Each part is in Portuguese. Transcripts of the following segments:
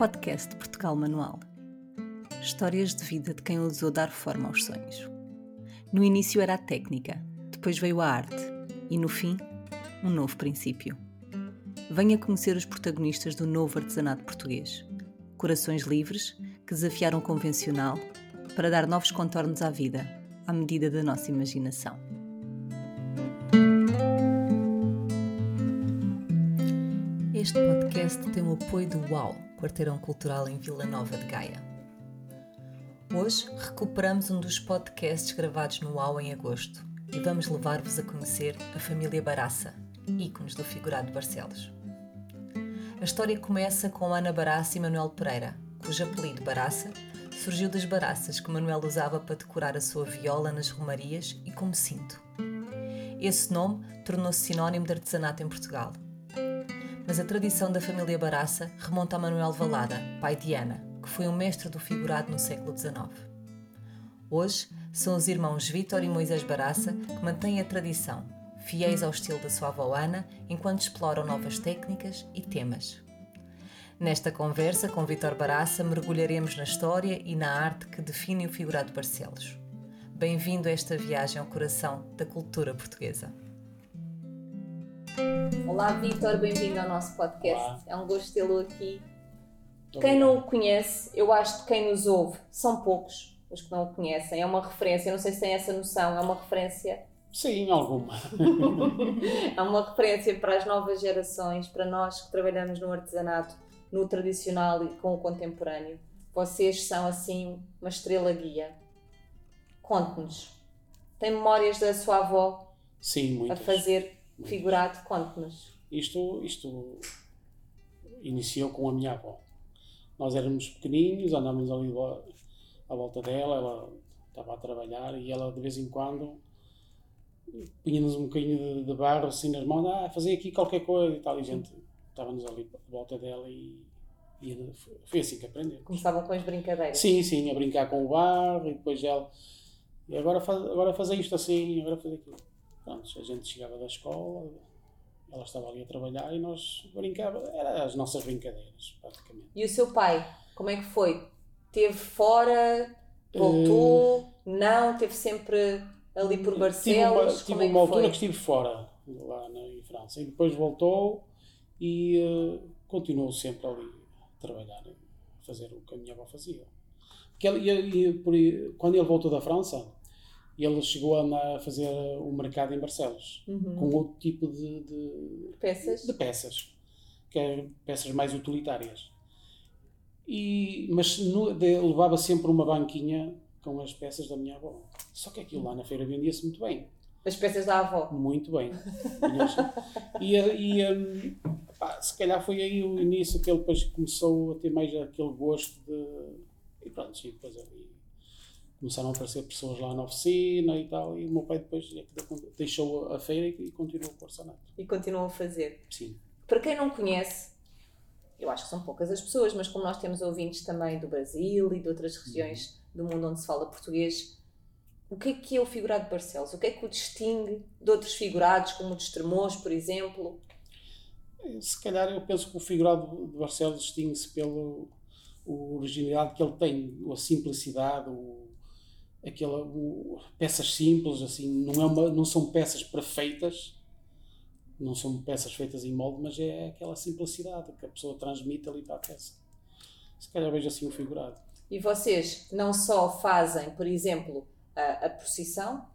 podcast de Portugal Manual. Histórias de vida de quem ousou dar forma aos sonhos. No início era a técnica, depois veio a arte e, no fim, um novo princípio. Venha conhecer os protagonistas do novo artesanato português. Corações livres que desafiaram o convencional para dar novos contornos à vida, à medida da nossa imaginação. Tem o apoio do UAU, Quarteirão Cultural em Vila Nova de Gaia. Hoje recuperamos um dos podcasts gravados no UAU em agosto e vamos levar-vos a conhecer a família Baraça, ícones do figurado de Barcelos. A história começa com Ana Baraça e Manuel Pereira, cujo apelido Baraça surgiu das baraças que Manuel usava para decorar a sua viola nas romarias e como cinto. Esse nome tornou-se sinónimo de artesanato em Portugal mas a tradição da família Baraça remonta a Manuel Valada, pai de Ana, que foi um mestre do figurado no século XIX. Hoje são os irmãos Vítor e Moisés Baraça que mantêm a tradição, fiéis ao estilo da sua avó Ana, enquanto exploram novas técnicas e temas. Nesta conversa com Vítor Baraça mergulharemos na história e na arte que define o figurado Barcelos. Bem-vindo a esta viagem ao coração da cultura portuguesa. Olá, Vitor, bem-vindo ao nosso podcast. Olá. É um gosto tê-lo aqui. quem não o conhece, eu acho que quem nos ouve, são poucos os que não o conhecem. É uma referência, não sei se tem essa noção, é uma referência. Sim, alguma. é uma referência para as novas gerações, para nós que trabalhamos no artesanato, no tradicional e com o contemporâneo. Vocês são, assim, uma estrela guia. Conte-nos. Tem memórias da sua avó Sim, muitas. a fazer figurado, conte-nos. Isto, isto iniciou com a minha avó. Nós éramos pequeninos, andávamos ali à volta dela, ela estava a trabalhar e ela de vez em quando punha-nos um bocadinho de, de, barro assim nas mãos, ah, fazer aqui qualquer coisa e tal, e a gente estávamos ali à volta dela e, e foi assim que aprendemos. Começavam com as brincadeiras? Sim, sim, a brincar com o barro e depois ela, e agora, faz, agora fazer isto assim, agora fazer aquilo. Pronto, a gente chegava da escola, ela estava ali a trabalhar e nós brincávamos, eram as nossas brincadeiras, praticamente. E o seu pai, como é que foi? Teve fora, voltou, uh, não, teve sempre ali por Barcelos? Tive uma, tive uma altura que estive fora, lá na, em França, e depois voltou e uh, continuou sempre ali a trabalhar, a fazer o que a minha avó fazia. Porque ele, por, quando ele voltou da França, ele chegou a fazer o mercado em Barcelos, uhum. com outro tipo de, de, peças, de peças, que eram peças mais utilitárias. E, mas no, de, levava sempre uma banquinha com as peças da minha avó. Só que aquilo lá na feira vendia-se muito bem. As peças da avó? Muito bem. e, e um, pá, se calhar foi aí o início que ele depois começou a ter mais aquele gosto de. E pronto, e depois ali começaram a aparecer pessoas lá na oficina e tal, e o meu pai depois é deixou a feira e continuou com o orçanato. E continuou a fazer? Sim. Para quem não conhece, eu acho que são poucas as pessoas, mas como nós temos ouvintes também do Brasil e de outras regiões uhum. do mundo onde se fala português, o que é que é o figurado de Barcelos? O que é que o distingue de outros figurados, como o de Estremoz, por exemplo? Se calhar eu penso que o figurado de Barcelos distingue-se pela originalidade que ele tem, a simplicidade, o aquela o, peças simples assim não é uma, não são peças perfeitas não são peças feitas em molde mas é aquela simplicidade que a pessoa transmite ali para a peça. Se calhar vejo assim o figurado. E vocês não só fazem por exemplo a, a procissão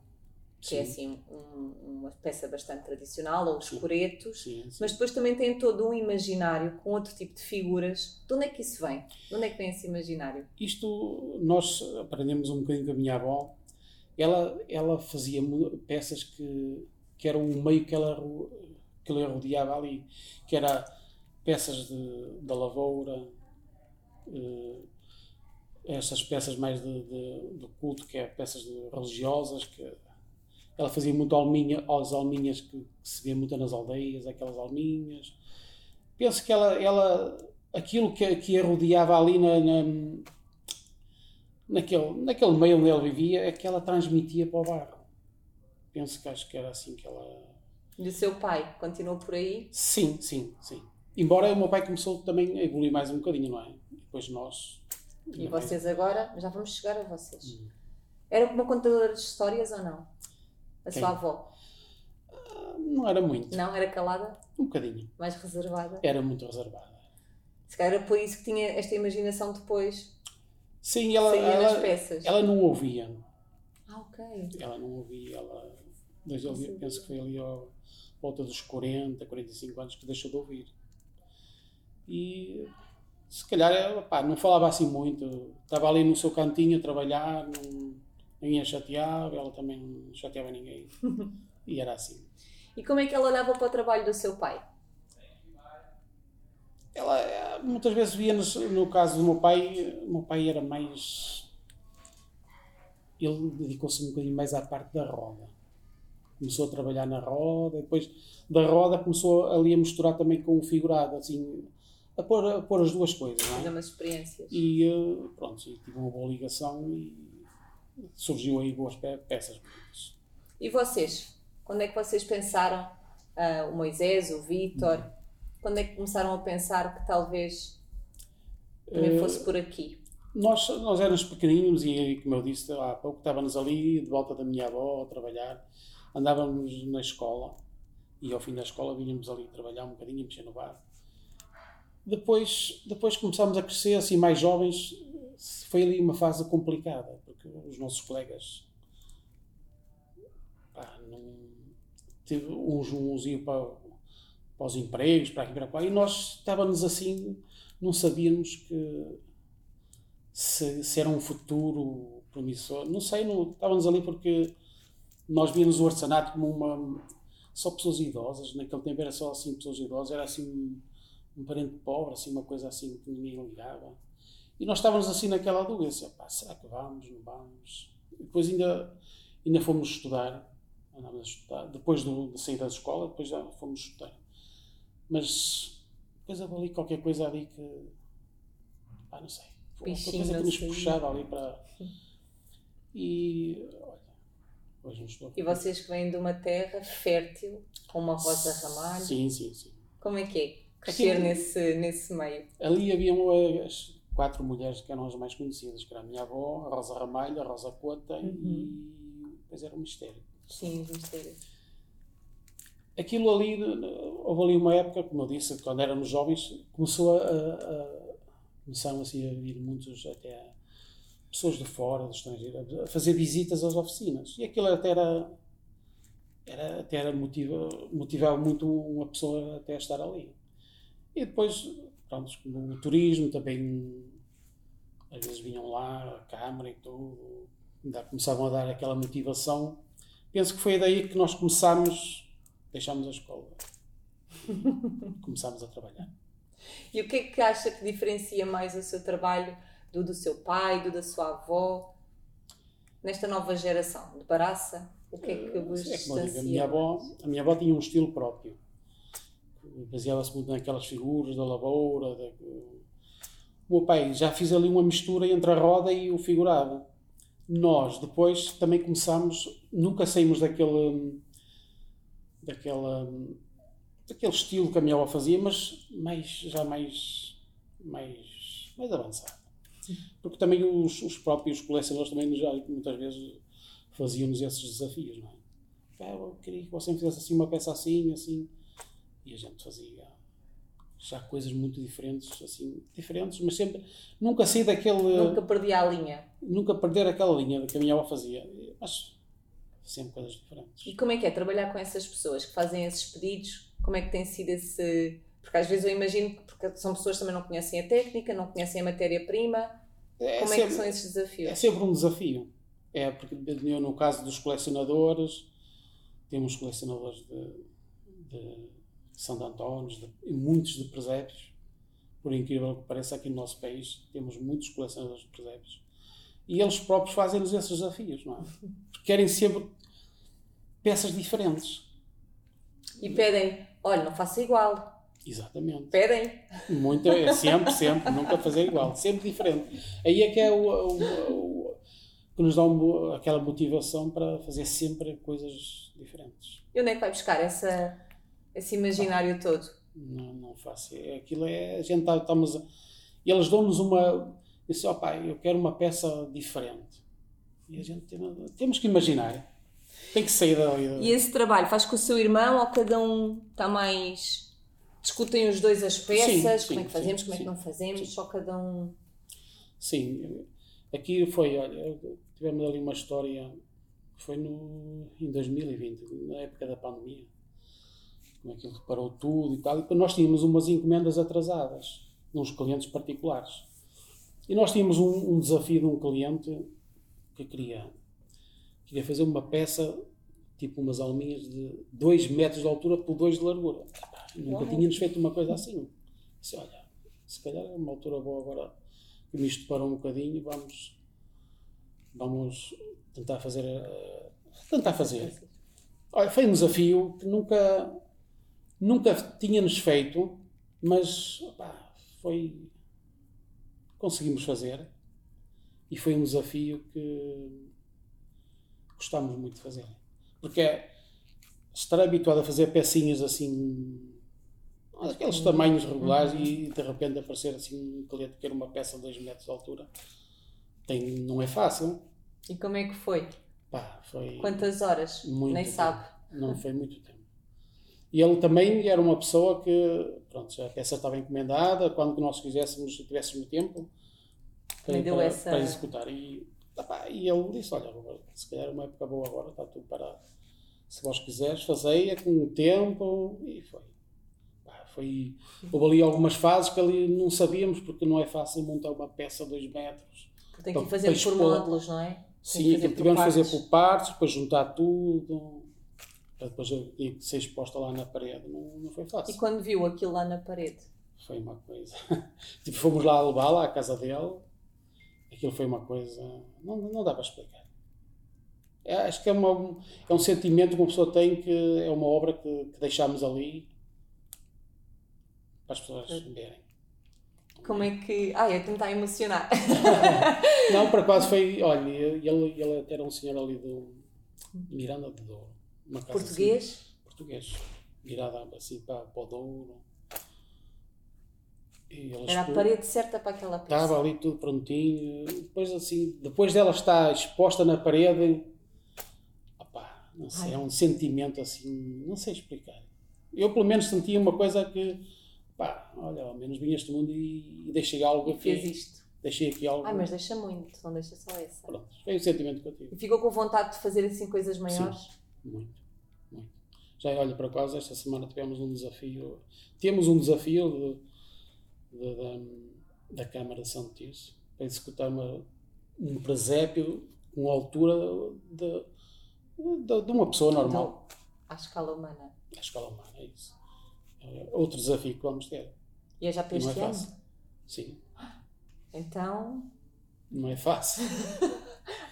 que é assim um, uma peça bastante tradicional, ou os sim. coretos, sim, sim. mas depois também tem todo um imaginário com outro tipo de figuras. De onde é que isso vem? De onde é que vem esse imaginário? Isto nós aprendemos um bocadinho com a minha avó. Ela, ela fazia peças que, que eram o meio que ela, que ela rodeava ali, que era peças de, da lavoura, eh, essas peças mais de, de, de culto, que é peças religiosas, que ela fazia muito alminha, as alminhas que, que, se vê muito nas aldeias, aquelas alminhas. Penso que ela, ela aquilo que, que a rodeava ali na, na, naquele, naquele meio onde ela vivia, é que ela transmitia para o barro. Penso que acho que era assim que ela. E o seu pai continuou por aí? Sim, sim, sim. Embora o meu pai começou também a evoluir mais um bocadinho, não é? depois nós. E vocês agora, já vamos chegar a vocês. Hum. Era uma contadora de histórias ou não? A Quem? sua avó? Uh, não era muito. Não? Era calada? Um bocadinho. Mais reservada? Era muito reservada. Se calhar era por isso que tinha esta imaginação depois. Sim, ela, ela, ela não ouvia. Ah, ok. Ela não ouvia, ela. Desde ali, penso que foi ali ao volta dos 40, 45 anos que deixou de ouvir. E se calhar pá, não falava assim muito, estava ali no seu cantinho a trabalhar, não, ninguém a chateava, ela também não chateava ninguém. e era assim. E como é que ela olhava para o trabalho do seu pai? Ela eh, muitas vezes via -nos, no caso do meu pai, o meu pai era mais. Ele dedicou-se um bocadinho mais à parte da roda. Começou a trabalhar na roda, depois da roda começou ali a misturar também com o figurado, assim, a pôr, a pôr as duas coisas. Não é? Fazer umas experiências. E uh, pronto, tive uma boa ligação e surgiu aí boas peças. E vocês? Quando é que vocês pensaram, uh, o Moisés, o Vítor, uhum. quando é que começaram a pensar que talvez também uh, fosse por aqui? Nós, nós éramos pequeninos e, como eu disse há pouco, estávamos ali de volta da minha avó a trabalhar, andávamos na escola e ao fim da escola vinhamos ali trabalhar um bocadinho, mexer no bar. Depois, depois começámos a crescer, assim, mais jovens, foi ali uma fase complicada, os nossos colegas. Pá, não, teve, uns, uns iam para, para os empregos, para aqui para lá, e nós estávamos assim, não sabíamos que se, se era um futuro promissor, não sei, não, estávamos ali porque nós víamos o artesanato como uma só pessoas idosas, naquele tempo era só assim pessoas idosas, era assim um, um parente pobre, assim uma coisa assim que ninguém ligava. E nós estávamos assim naquela dúvida, pá, será que vamos, não vamos? E depois ainda, ainda fomos estudar, andámos a estudar, depois do, de sair da escola, depois já fomos estudar. Mas depois houve ali qualquer coisa ali que, pá, não sei, foi uma coisa que nos puxava ali para... E estou. E vocês que vêm de uma terra fértil, com uma rosa ramalho. Sim, sim, sim. Como é que é crescer nesse, nesse meio? Ali havia as quatro mulheres que eram as mais conhecidas, que era a minha avó, a Rosa Ramalho, a Rosa Cota uhum. e depois era o Mistério. Sim, o Mistério. Aquilo ali, houve ali uma época, como eu disse, quando éramos jovens, começou a, a, a começaram assim a vir muitos até pessoas de fora, do estrangeiro, a fazer visitas às oficinas. E aquilo até era, era, até era motiva, motivava muito uma pessoa até a estar ali. E depois, pronto, o turismo também, às vezes vinham lá, a Câmara e tudo, ainda começavam a dar aquela motivação. Penso que foi daí que nós começámos, deixámos a escola, começámos a trabalhar. E o que é que acha que diferencia mais o seu trabalho do do seu pai, do da sua avó, nesta nova geração de Baraça? O que é que vos é como digo, a minha avó A minha avó tinha um estilo próprio. Baseava-se muito naquelas figuras da lavoura. Da... O meu pai já fiz ali uma mistura entre a roda e o figurado. Nós depois também começámos, nunca saímos daquele daquela daquele estilo que a minha avó fazia, mas mais já mais mais mais avançado. Porque também os, os próprios colecionadores também já muitas vezes faziam-nos esses desafios, não é? Eu queria que você me fizesse assim uma peça assim, assim. E a gente fazia já coisas muito diferentes, assim, diferentes, mas sempre, nunca saí daquele... Nunca perdi a linha. Nunca perder aquela linha que a minha avó fazia, mas sempre coisas diferentes. E como é que é trabalhar com essas pessoas que fazem esses pedidos? Como é que tem sido esse porque às vezes eu imagino que porque são pessoas que também não conhecem a técnica, não conhecem a matéria-prima. É, Como é, sempre, que são esses desafios? É sempre um desafio. É porque no caso dos colecionadores, temos colecionadores de, de Santo António, de, muitos de presépios. Por incrível que pareça, aqui no nosso país temos muitos colecionadores de presépios. E eles próprios fazem-nos esses desafios, não é? Porque querem sempre peças diferentes. E pedem, olha, não faça igual. Exatamente. Pedem. Muito, é sempre, sempre, nunca fazer igual, sempre diferente. Aí é que é o, o, o que nos dá um, aquela motivação para fazer sempre coisas diferentes. E onde é que vai buscar essa, esse imaginário todo? Não, não faço. Aquilo é. A gente está, estamos. E eles dão-nos uma. Disse, ó pai, eu quero uma peça diferente. E a gente tem, temos que imaginar. Tem que sair da. E esse trabalho faz com o seu irmão ou cada um está mais. Discutem os dois as peças, Sim, como é que fazemos, sim, como é que não fazemos, só cada um. Sim, aqui foi, olha, tivemos ali uma história que foi no, em 2020, na época da pandemia, é que ele reparou tudo e tal, e nós tínhamos umas encomendas atrasadas, uns clientes particulares. E nós tínhamos um, um desafio de um cliente que queria, queria fazer uma peça, tipo umas alminhas de 2 metros de altura por 2 de largura. Nunca tínhamos feito uma coisa assim. Disse, olha, se calhar é uma altura boa agora que me isto parou um bocadinho, vamos, vamos tentar fazer. eh, tentar fazer. Olha, foi um desafio que nunca, nunca tínhamos feito, mas opá, foi. conseguimos fazer e foi um desafio que gostámos muito de fazer. Porque é estar habituado a fazer pecinhas assim, aqueles tamanhos regulares e de repente aparecer assim um cliente que quer uma peça de 2 metros de altura, tem, não é fácil. E como é que foi? Pá, foi Quantas horas? Nem tempo. sabe. Não foi muito tempo. E ele também era uma pessoa que, pronto, já a peça estava encomendada, quando nós quiséssemos, tivéssemos tempo para, para, essa- para executar. E, epá, e ele disse, olha, se calhar é uma época boa agora, está tudo parado. Se vós quiseres, fazei com o tempo. E foi. Pá, foi. Houve ali algumas fases que ali não sabíamos, porque não é fácil montar uma peça de 2 metros. Tem que Para- fazer por módulos, não é? Sim, tivemos que fazer por partes, depois juntar tudo, para depois que ser exposta lá na parede. Não, não foi E fácil. quando viu aquilo lá na parede? Foi uma coisa. tipo, fomos lá levá-la à casa dele, aquilo foi uma coisa. Não, não dá para explicar. É, acho que é, uma, é um sentimento que uma pessoa tem que é uma obra que, que deixámos ali para as pessoas verem. Como é que. Ai, eu tentar emocionar. Não, para quase foi. Olha, ele, ele era um senhor ali do Miranda de Douro. Uma casa assim, Português? português, virada assim para, para o Douro. Era a parede certa para aquela peça. Estava ali tudo prontinho. Depois, assim, depois dela estar exposta na parede, opá, não sei, Ai. é um sentimento assim, não sei explicar. Eu, pelo menos, sentia uma coisa que, pá, olha, ao menos vim este mundo e, e deixei algo E aqui. fez isto. Deixei aqui algo. Ai, mas deixa muito, não deixa só essa. Pronto, foi o sentimento que eu tive. E ficou com vontade de fazer assim coisas maiores? Muito, muito. Já olha, para quase esta semana tivemos um desafio. Temos um desafio de, de- da- da Câmara de São Tirso para executar uma, um presépio com altura de, de, de uma pessoa normal. Então, à escala humana. À escala humana, é isso. É outro desafio que vamos ter. E é já para é este ano? fácil. Sim, Então. Não é fácil.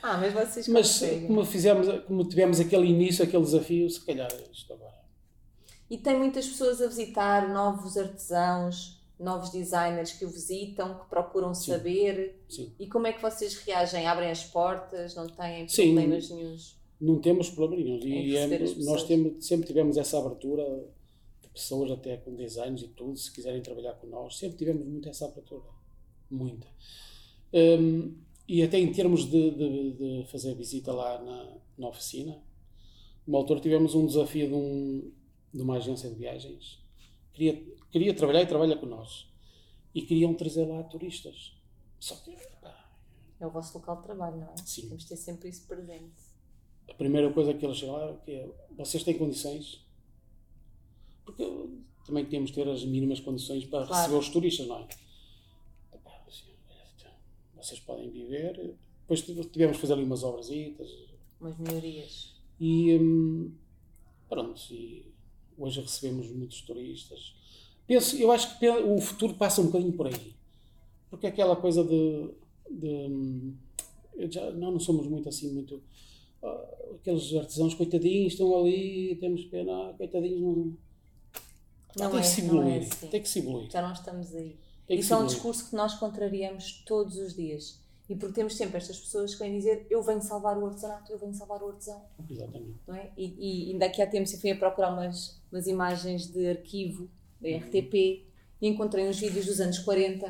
Ah, mas vocês Mas conseguem. como, fizemos, como tivemos aquele início, aquele desafio, se calhar é isto agora. E tem muitas pessoas a visitar, novos artesãos, novos designers que o visitam, que procuram Sim. saber. Sim. E como é que vocês reagem? Abrem as portas? Não têm Sim. problemas nenhums? Não temos problema nenhum. E é- nós temos, sempre tivemos essa abertura de pessoas, até com designs e tudo, se quiserem trabalhar com nós, sempre tivemos muito essa abertura. Muita. Hum, e até em termos de, de- de fazer visita lá na, na oficina, uma altura tivemos um desafio de, um, de uma agência de viagens. Queria, queria trabalhar e trabalha com nós. E queriam trazer lá turistas. Só que, pá, É o vosso local de trabalho, não é? Sim. Temos de ter sempre isso presente. a primeira coisa que eles chegaram que é vocês têm condições porque também temos de ter as mínimas condições para Claro. receber os turistas, não é? Vocês podem viver. Depois tivemos que fazer ali umas obras Umas melhorias. e hum, pronto. E hoje recebemos muitos turistas. Penso, eu acho que o futuro passa um bocadinho por aí. Porque aquela coisa de. de hum, já, nós não somos muito assim, muito. ah, aqueles artesãos, coitadinhos, estão ali, temos pena, coitadinhos, não. Não tem é- que se não é evoluir. assim. Tem que se evoluir. Já não estamos aí. Que Isso é um discurso que nós contrariamos todos os dias. E porque temos sempre estas pessoas que vêm dizer eu venho salvar o artesanato, eu venho salvar o artesão. Exatamente. não é? E, e ainda aqui há tempos eu fui a procurar umas, umas imagens de arquivo da RTP e encontrei uns vídeos dos anos 40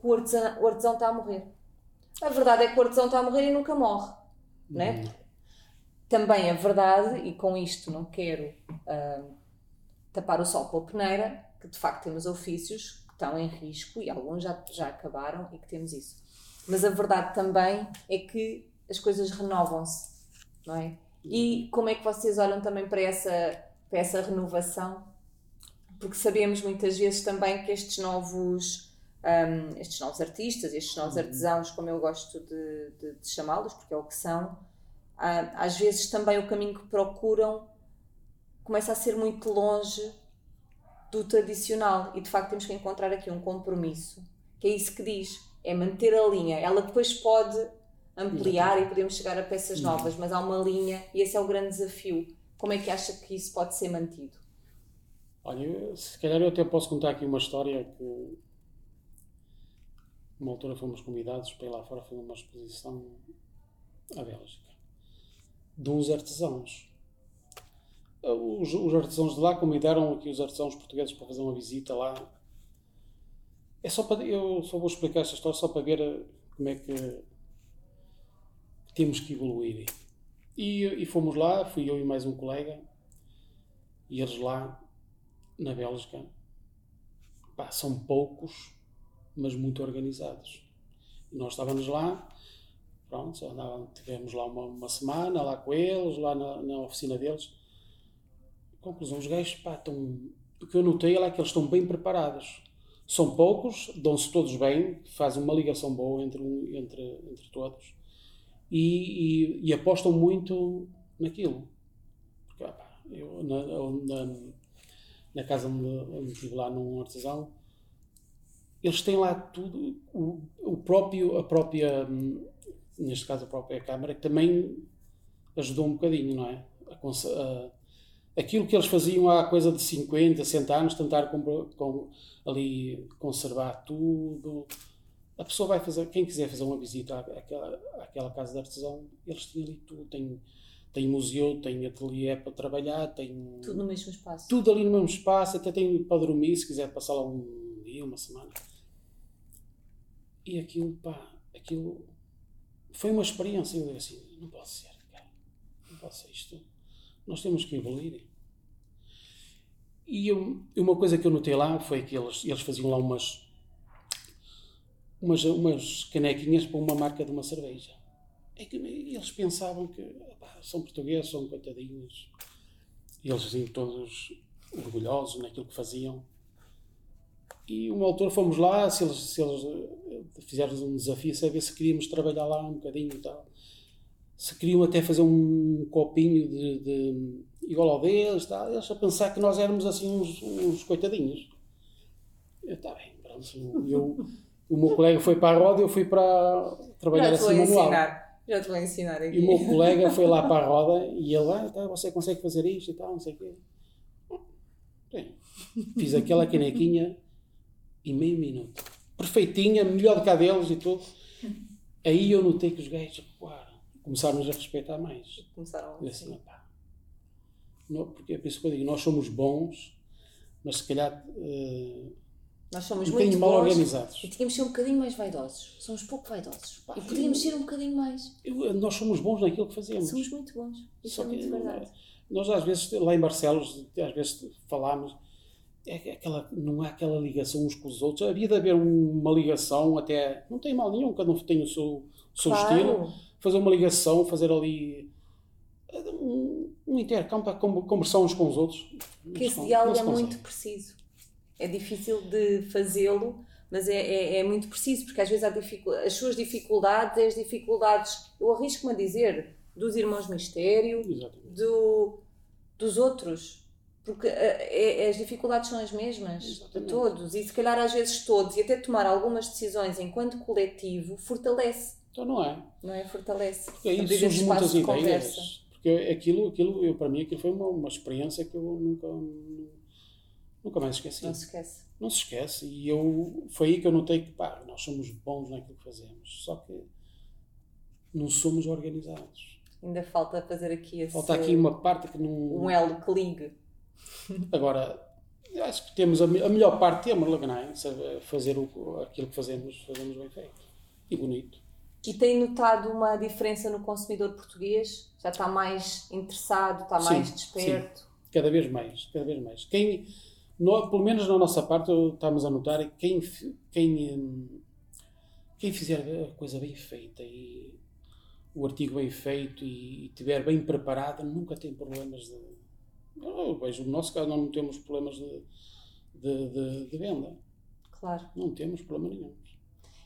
que o artesão, o artesão está a morrer. A verdade é que o artesão está a morrer e nunca morre. Não é? Também é verdade, e com isto não quero uh, tapar o sol pela peneira, que de facto temos ofícios estão em risco e alguns já, já acabaram e que temos isso. Mas a verdade também é que as coisas renovam-se, não é? E como é que vocês olham também para essa, para essa renovação? Porque sabemos muitas vezes também que estes novos, um, estes novos artistas, estes novos uhum. artesãos, como eu gosto de, de, de chamá-los, porque é o que são, às vezes também o caminho que procuram começa a ser muito longe do tradicional e de facto temos que encontrar aqui um compromisso que é isso que diz, é manter a linha ela depois pode ampliar e podemos chegar a peças novas, mas há uma linha e esse é o grande desafio. Como é que acha que isso pode ser mantido? Olha, se calhar eu até posso contar aqui uma história que uma altura fomos convidados para ir lá fora fazer uma exposição à Bélgica de uns artesãos. Os, os artesãos de lá convidaram aqui os artesãos portugueses para fazer uma visita lá. É só para eu só vou explicar esta história só para ver como é que temos que evoluir. E, e fomos lá, fui eu e mais um colega, e eles lá, na Bélgica, pá, são poucos, mas muito organizados. E nós estávamos lá, pronto, andávamos, tivemos lá uma, uma, semana, lá com eles, lá na, na oficina deles. Conclusão, os gajos, pá, estão, o que eu notei é lá que eles estão bem preparados. São poucos, dão-se todos bem, fazem uma ligação boa entre, entre, entre todos e, e, e apostam muito naquilo. Porque, opa, eu, na, na, na, casa onde, onde estive lá num artesão, eles têm lá tudo, o, o próprio, a própria, neste caso a própria Câmara, que também ajudou um bocadinho, não é? A, a, aquilo que eles faziam há coisa de 50, 60 anos, tentar com, com, ali conservar tudo, a pessoa vai fazer, quem quiser fazer uma visita àquela, àquela casa de artesão, eles têm ali tudo, tem, tem museu, tem ateliê para trabalhar, tem... Tudo no mesmo espaço. Tudo ali no mesmo espaço, até tem para dormir, se quiser passar lá um dia, uma semana. E aquilo, pá, aquilo foi uma experiência, eu digo assim, não pode ser, cara, não pode ser isto, nós temos que evoluir. E eu, uma coisa que eu notei lá foi que eles, eles faziam lá umas umas, umas canequinhas para uma marca de uma cerveja. É que eles pensavam que opa, são portugueses, são coitadinhos. E eles assim todos orgulhosos naquilo que faziam. E uma altura fomos lá, se eles, se eles eh, fizeram um desafio, saber se queríamos trabalhar lá um bocadinho e tal. Se queriam até fazer um copinho de, de igual ao deles, tal. eles a pensar que nós éramos assim uns, uns coitadinhos. Está bem, pronto. Eu, o meu colega foi para a roda e eu fui para trabalhar Já assim manual. Ensinar. Já te vou ensinar aqui. E o meu colega foi lá para a roda e ele, ah, tá, você consegue fazer isto e tal, não sei o quê. Bem, fiz aquela canequinha em meio minuto. Perfeitinha, melhor do que a deles e tudo. Aí eu notei que os gajos começaram-nos a respeitar mais. Começaram a assim, pá. Não, porque é por isso que eu digo, nós somos bons, mas se calhar uh, nós somos um muito mal bons organizados. E tínhamos de ser um bocadinho mais vaidosos. Somos pouco vaidosos. Pá, e podíamos ser um bocadinho mais. Eu, nós somos bons naquilo que fazemos. Somos muito bons. Isso Só é muito verdade. Nós às vezes, lá em Barcelos, às vezes falámos, é aquela, não há aquela ligação uns com os outros. Havia de haver uma ligação até. Não tem mal nenhum, cada um tem o seu, o seu claro. estilo. Fazer uma ligação, fazer ali um, um intercâmbio para conversar uns com os outros. Que esse diálogo é muito preciso é difícil de fazê-lo, mas é, é, é, muito preciso, porque às vezes há as suas dificuldades as dificuldades, eu arrisco-me a dizer, dos irmãos Mistério, do, dos outros. Porque é, é, as dificuldades são as mesmas Exatamente. de todos, e se calhar às vezes todos, e até tomar algumas decisões enquanto coletivo, fortalece. Então não é? Não é? Fortalece. Porque aí surgem muitas ideias. Conversa. Porque aquilo, aquilo eu, para mim, aquilo foi uma, uma experiência que eu nunca Nunca mais esqueci. Não se esquece. Não se esquece. E eu, foi aí que eu notei que, pá, nós somos bons naquilo que fazemos. Só que não somos organizados. Ainda falta fazer aqui esse... Falta aqui uma parte que não... Um elo que ligue. Agora, acho que temos a, a melhor parte, temos lá, não é? Fazer o, aquilo que fazemos, fazemos bem feito. E bonito. E tem notado uma diferença no consumidor português? Já está mais interessado, está Sim, mais desperto? Cada vez mais, cada vez mais. Quem, no- pelo menos na nossa parte, estamos a notar que quem, quem, hum, quem fizer a coisa bem feita e o artigo bem feito e estiver bem preparado, nunca tem problemas de. Eu vejo, no nosso caso, nós não temos problemas de, de, de- de venda. Claro. Não temos problema nenhum.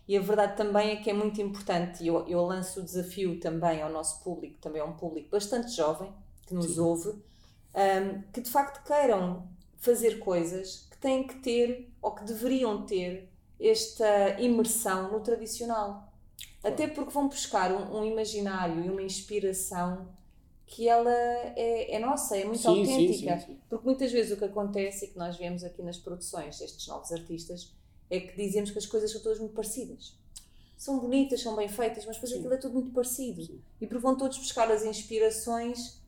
E a verdade também é que é muito importante, e eu, eu lanço o desafio também ao nosso público, também é um público bastante jovem, que nos Sim. ouve, hum, que de facto queiram fazer coisas que têm que ter, ou que deveriam ter, esta imersão no tradicional. Claro. Até porque vão buscar um, um imaginário e uma inspiração que ela é, é nossa, é muito Sim, sim, autêntica. sim, sim. Porque muitas vezes o que acontece e que nós vemos aqui nas produções destes novos artistas é que dizemos que as coisas são todas muito parecidas. São bonitas, são bem feitas, mas depois Sim. aquilo é tudo muito parecido. Sim. E porque vão todos buscar as inspirações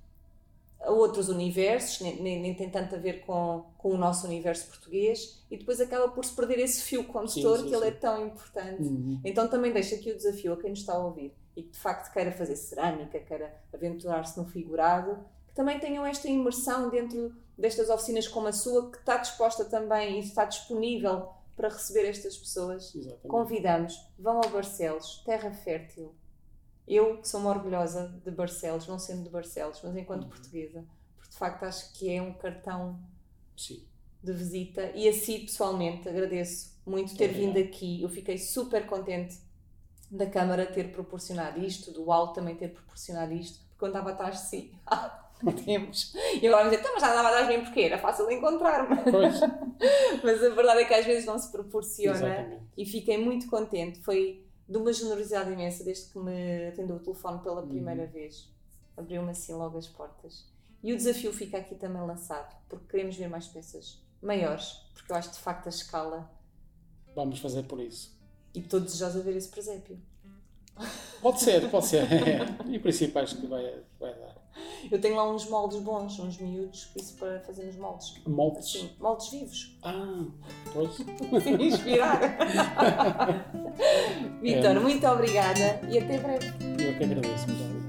a outros universos, nem, nem, nem tem tanto a ver com, com o nosso universo português, e depois acaba por se perder esse fio condutor Sim, sim, que ele é sim. tão importante. Uhum. Então também deixo aqui o desafio a quem nos está a ouvir e que de facto queira fazer cerâmica, queira aventurar-se no figurado, que também tenham esta imersão dentro destas oficinas como a sua, que está disposta também e está disponível para receber estas pessoas. Exatamente. Convidamos, vão a Barcelos, terra fértil. Eu, que sou uma orgulhosa de Barcelos, não sendo de Barcelos, mas enquanto portuguesa, porque de facto acho que é um cartão Sim. de visita e a si pessoalmente agradeço muito ter Obrigado. vindo aqui. Eu fiquei super contente da Câmara ter proporcionado isto, do UAL também ter proporcionado isto, porque quando estava atrás de si, não temos. E agora vão dizer, "Então, mas já estava atrás de mim porque era fácil de encontrar-me. Mas a verdade é que às vezes não se proporciona Exatamente. e fiquei muito contente. Foi de uma generosidade imensa desde que me atendeu o telefone pela primeira vez. Abriu-me assim logo as portas. E o desafio fica aqui também lançado, porque queremos ver mais peças maiores, porque eu acho de facto a escala Vamos fazer por isso. e estou desejosa de ver esse presépio. Pode ser, pode ser. e o princípio acho que vai, vai dar. Eu tenho lá uns moldes bons, uns miúdos, isso para fazer nos moldes. Moldes. Assim, moldes vivos. Ah, pois. Inspirar. Vitor, muito obrigada e até breve. Eu que agradeço. Muito obrigado.